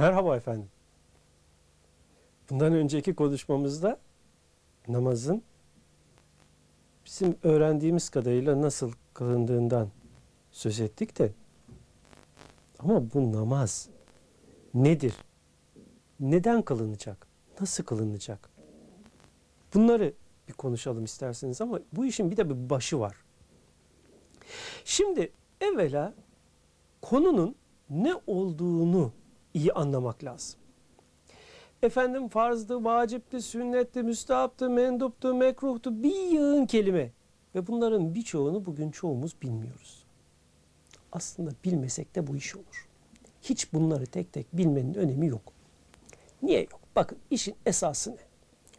Merhaba efendim. Bundan önceki konuşmamızda namazın bizim öğrendiğimiz kadarıyla nasıl kılındığından söz ettik de ama bu namaz nedir? Neden kılınacak? Nasıl kılınacak? Bunları bir konuşalım isterseniz ama bu işin bir de bir başı var. Şimdi evvela konunun ne olduğunu iyi anlamak lazım. Efendim farzdı, vacipti, sünnetti, müstahaptı, menduptu, mekruhtu bir yığın kelime. Ve bunların birçoğunu bugün çoğumuz bilmiyoruz. Aslında bilmesek de bu iş olur. Hiç bunları tek tek bilmenin önemi yok. Niye yok? Bakın işin esası ne?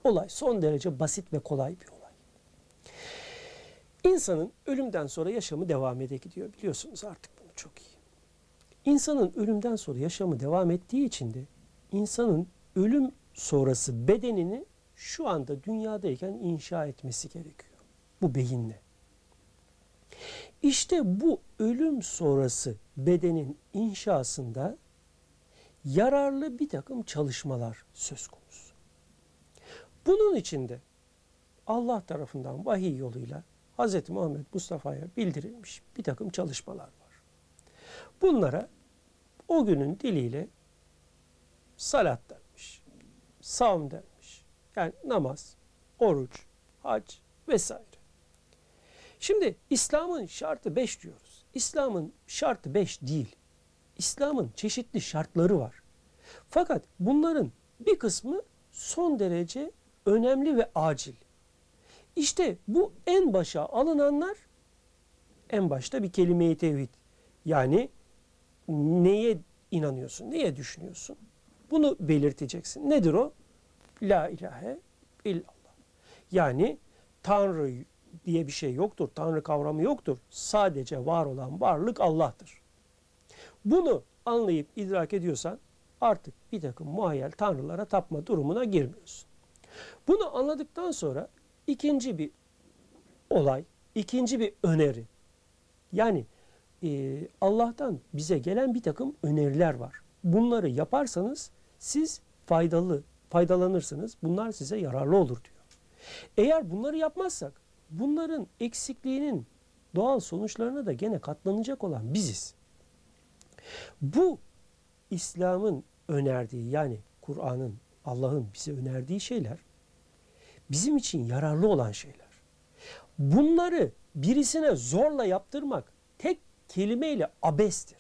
Olay son derece basit ve kolay bir olay. İnsanın ölümden sonra yaşamı devam ede gidiyor. Biliyorsunuz artık bunu çok iyi. İnsanın ölümden sonra yaşamı devam ettiği için de insanın ölüm sonrası bedenini şu anda dünyadayken inşa etmesi gerekiyor. Bu beyinle. İşte bu ölüm sonrası bedenin inşasında yararlı bir takım çalışmalar söz konusu. Bunun içinde Allah tarafından vahiy yoluyla Hz. Muhammed Mustafa'ya bildirilmiş bir takım çalışmalar. Bunlara o günün diliyle salat denmiş, savm denmiş. Yani namaz, oruç, hac vesaire. Şimdi İslam'ın şartı beş diyoruz. İslam'ın şartı beş değil. İslam'ın çeşitli şartları var. Fakat bunların bir kısmı son derece önemli ve acil. İşte bu en başa alınanlar en başta bir kelime-i tevhid. Yani neye inanıyorsun, neye düşünüyorsun? Bunu belirteceksin. Nedir o? La ilahe illallah. Yani Tanrı diye bir şey yoktur. Tanrı kavramı yoktur. Sadece var olan varlık Allah'tır. Bunu anlayıp idrak ediyorsan artık bir takım muhayyel tanrılara tapma durumuna girmiyorsun. Bunu anladıktan sonra ikinci bir olay, ikinci bir öneri. Yani e, Allah'tan bize gelen bir takım öneriler var. Bunları yaparsanız siz faydalı, faydalanırsınız. Bunlar size yararlı olur diyor. Eğer bunları yapmazsak bunların eksikliğinin doğal sonuçlarına da gene katlanacak olan biziz. Bu İslam'ın önerdiği yani Kur'an'ın, Allah'ın bize önerdiği şeyler bizim için yararlı olan şeyler. Bunları birisine zorla yaptırmak tek kelimeyle abestir.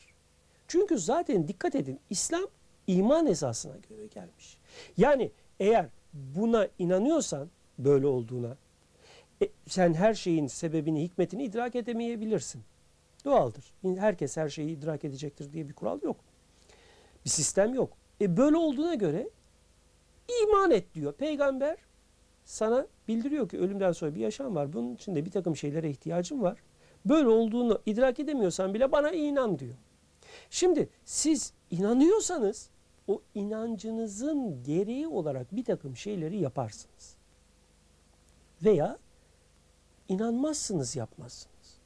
Çünkü zaten dikkat edin İslam iman esasına göre gelmiş. Yani eğer buna inanıyorsan böyle olduğuna e, sen her şeyin sebebini, hikmetini idrak edemeyebilirsin. Doğaldır. Herkes her şeyi idrak edecektir diye bir kural yok. Bir sistem yok. E böyle olduğuna göre iman et diyor. Peygamber sana bildiriyor ki ölümden sonra bir yaşam var. Bunun için de bir takım şeylere ihtiyacım var. Böyle olduğunu idrak edemiyorsan bile bana inan diyor. Şimdi siz inanıyorsanız o inancınızın gereği olarak bir takım şeyleri yaparsınız. Veya inanmazsınız yapmazsınız.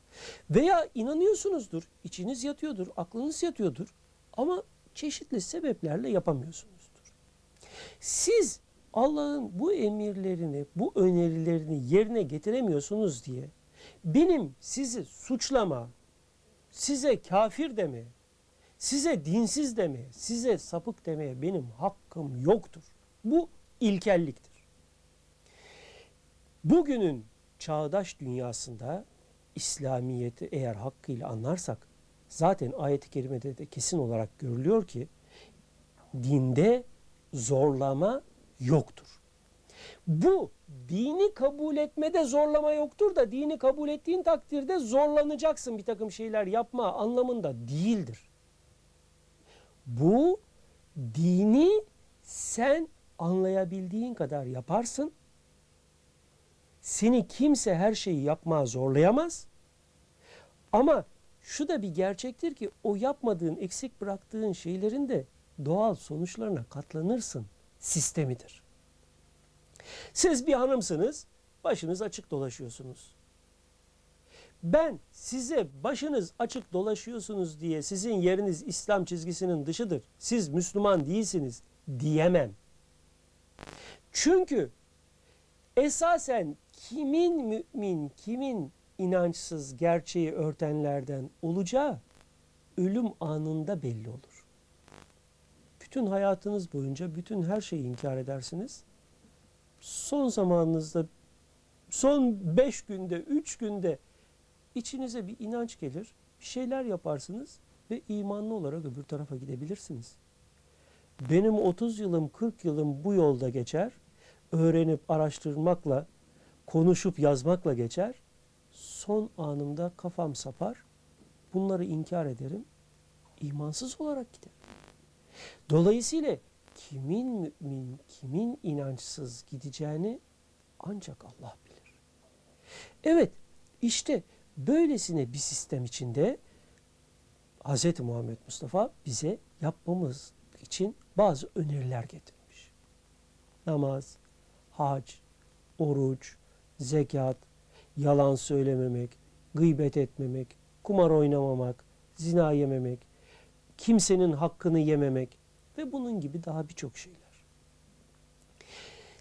Veya inanıyorsunuzdur, içiniz yatıyordur, aklınız yatıyordur ama çeşitli sebeplerle yapamıyorsunuzdur. Siz Allah'ın bu emirlerini, bu önerilerini yerine getiremiyorsunuz diye benim sizi suçlama, size kafir demeye, size dinsiz demeye, size sapık demeye benim hakkım yoktur. Bu ilkelliktir. Bugünün çağdaş dünyasında İslamiyeti eğer hakkıyla anlarsak zaten ayet-i kerimede de kesin olarak görülüyor ki dinde zorlama yoktur. Bu dini kabul etmede zorlama yoktur da dini kabul ettiğin takdirde zorlanacaksın bir takım şeyler yapma anlamında değildir. Bu dini sen anlayabildiğin kadar yaparsın. Seni kimse her şeyi yapmaya zorlayamaz. Ama şu da bir gerçektir ki o yapmadığın, eksik bıraktığın şeylerin de doğal sonuçlarına katlanırsın sistemidir. Siz bir hanımsınız, başınız açık dolaşıyorsunuz. Ben size başınız açık dolaşıyorsunuz diye sizin yeriniz İslam çizgisinin dışıdır. Siz Müslüman değilsiniz diyemem. Çünkü esasen kimin mümin, kimin inançsız gerçeği örtenlerden olacağı ölüm anında belli olur. Bütün hayatınız boyunca bütün her şeyi inkar edersiniz. Son zamanınızda son beş günde, üç günde içinize bir inanç gelir, bir şeyler yaparsınız ve imanlı olarak öbür tarafa gidebilirsiniz. Benim 30 yılım, 40 yılım bu yolda geçer. Öğrenip araştırmakla, konuşup yazmakla geçer. Son anımda kafam sapar. Bunları inkar ederim. İmansız olarak gider. Dolayısıyla kimin mümin, kimin inançsız gideceğini ancak Allah bilir. Evet, işte böylesine bir sistem içinde Hz. Muhammed Mustafa bize yapmamız için bazı öneriler getirmiş. Namaz, hac, oruç, zekat, yalan söylememek, gıybet etmemek, kumar oynamamak, zina yememek, kimsenin hakkını yememek ve bunun gibi daha birçok şeyler.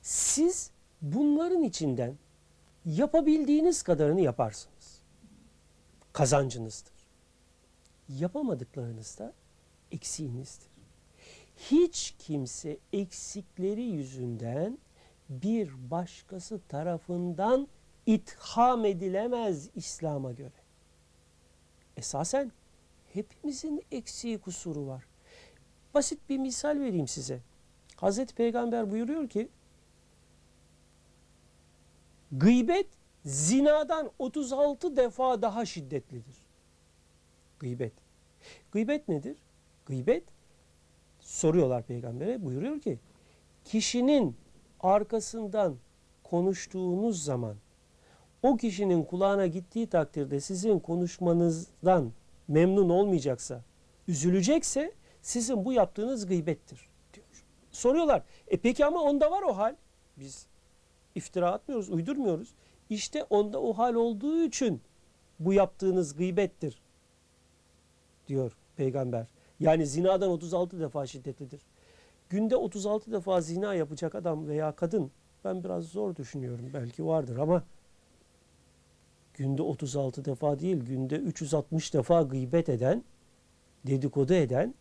Siz bunların içinden yapabildiğiniz kadarını yaparsınız. Kazancınızdır. Yapamadıklarınız da eksiğinizdir. Hiç kimse eksikleri yüzünden bir başkası tarafından itham edilemez İslam'a göre. Esasen hepimizin eksiği kusuru var. Basit bir misal vereyim size. Hazreti Peygamber buyuruyor ki gıybet zinadan 36 defa daha şiddetlidir. Gıybet. Gıybet nedir? Gıybet soruyorlar peygambere buyuruyor ki kişinin arkasından konuştuğunuz zaman o kişinin kulağına gittiği takdirde sizin konuşmanızdan memnun olmayacaksa, üzülecekse sizin bu yaptığınız gıybettir diyor. Soruyorlar. E peki ama onda var o hal. Biz iftira atmıyoruz, uydurmuyoruz. İşte onda o hal olduğu için bu yaptığınız gıybettir diyor peygamber. Yani zinadan 36 defa şiddetlidir. Günde 36 defa zina yapacak adam veya kadın ben biraz zor düşünüyorum belki vardır ama günde 36 defa değil günde 360 defa gıybet eden, dedikodu eden,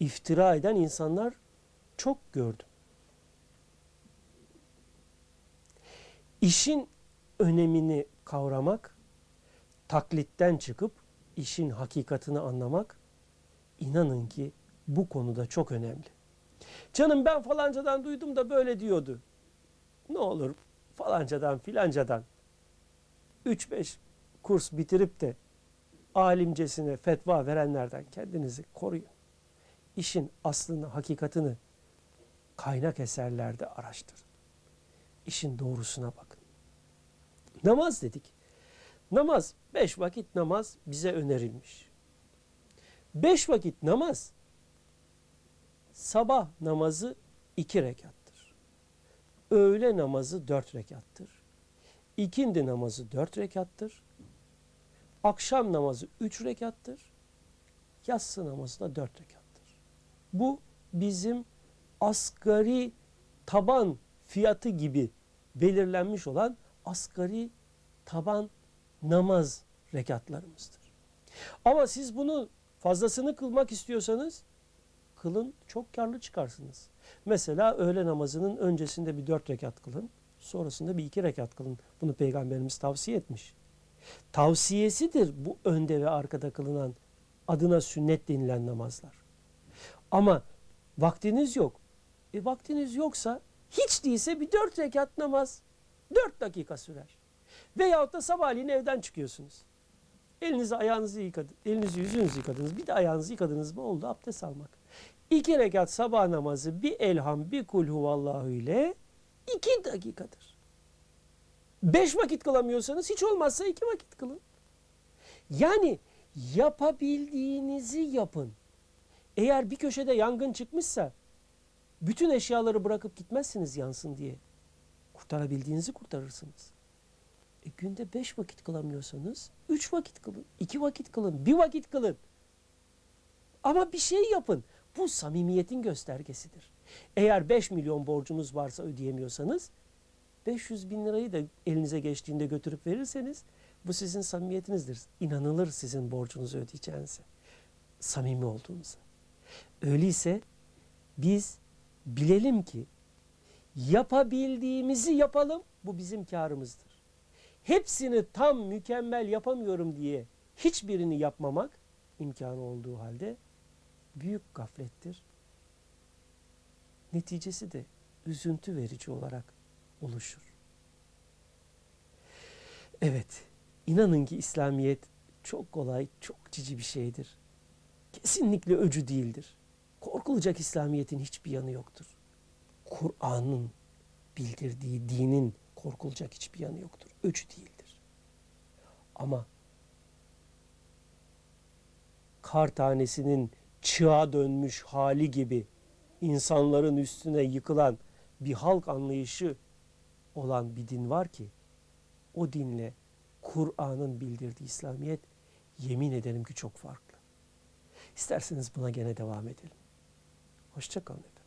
iftira eden insanlar çok gördüm. İşin önemini kavramak, taklitten çıkıp işin hakikatini anlamak inanın ki bu konuda çok önemli. Canım ben falancadan duydum da böyle diyordu. Ne olur falancadan filancadan 3-5 kurs bitirip de alimcesine fetva verenlerden kendinizi koruyun. İşin aslını, hakikatini kaynak eserlerde araştırın. İşin doğrusuna bakın. Namaz dedik. Namaz, beş vakit namaz bize önerilmiş. Beş vakit namaz, sabah namazı iki rekattır. Öğle namazı dört rekattır. İkindi namazı dört rekattır. Akşam namazı üç rekattır. Yatsı namazı da dört rekattır. Bu bizim asgari taban fiyatı gibi belirlenmiş olan asgari taban namaz rekatlarımızdır. Ama siz bunu fazlasını kılmak istiyorsanız kılın çok karlı çıkarsınız. Mesela öğle namazının öncesinde bir dört rekat kılın. Sonrasında bir iki rekat kılın. Bunu peygamberimiz tavsiye etmiş. Tavsiyesidir bu önde ve arkada kılınan adına sünnet denilen namazlar. Ama vaktiniz yok. E vaktiniz yoksa hiç değilse bir dört rekat namaz dört dakika sürer. Veyahut da sabahleyin evden çıkıyorsunuz. Elinizi ayağınızı yıkadınız, elinizi yüzünüzü yıkadınız. Bir de ayağınızı yıkadınız mı oldu abdest almak. İki rekat sabah namazı bir elham bir kul huvallahu ile iki dakikadır. Beş vakit kılamıyorsanız hiç olmazsa iki vakit kılın. Yani yapabildiğinizi yapın. Eğer bir köşede yangın çıkmışsa bütün eşyaları bırakıp gitmezsiniz yansın diye. Kurtarabildiğinizi kurtarırsınız. E, günde beş vakit kılamıyorsanız üç vakit kılın, iki vakit kılın, bir vakit kılın. Ama bir şey yapın. Bu samimiyetin göstergesidir. Eğer 5 milyon borcunuz varsa ödeyemiyorsanız 500 bin lirayı da elinize geçtiğinde götürüp verirseniz bu sizin samimiyetinizdir. İnanılır sizin borcunuzu ödeyeceğinize. Samimi olduğunuza. Öyleyse biz bilelim ki yapabildiğimizi yapalım. Bu bizim karımızdır. Hepsini tam mükemmel yapamıyorum diye hiçbirini yapmamak imkanı olduğu halde büyük gaflettir. Neticesi de üzüntü verici olarak oluşur. Evet, inanın ki İslamiyet çok kolay, çok cici bir şeydir. Kesinlikle öcü değildir. Korkulacak İslamiyet'in hiçbir yanı yoktur. Kur'an'ın bildirdiği dinin korkulacak hiçbir yanı yoktur. Öcü değildir. Ama kar tanesinin çığa dönmüş hali gibi insanların üstüne yıkılan bir halk anlayışı olan bir din var ki o dinle Kur'an'ın bildirdiği İslamiyet yemin ederim ki çok farklı. İsterseniz buna gene devam edelim. Hoşçakalın efendim.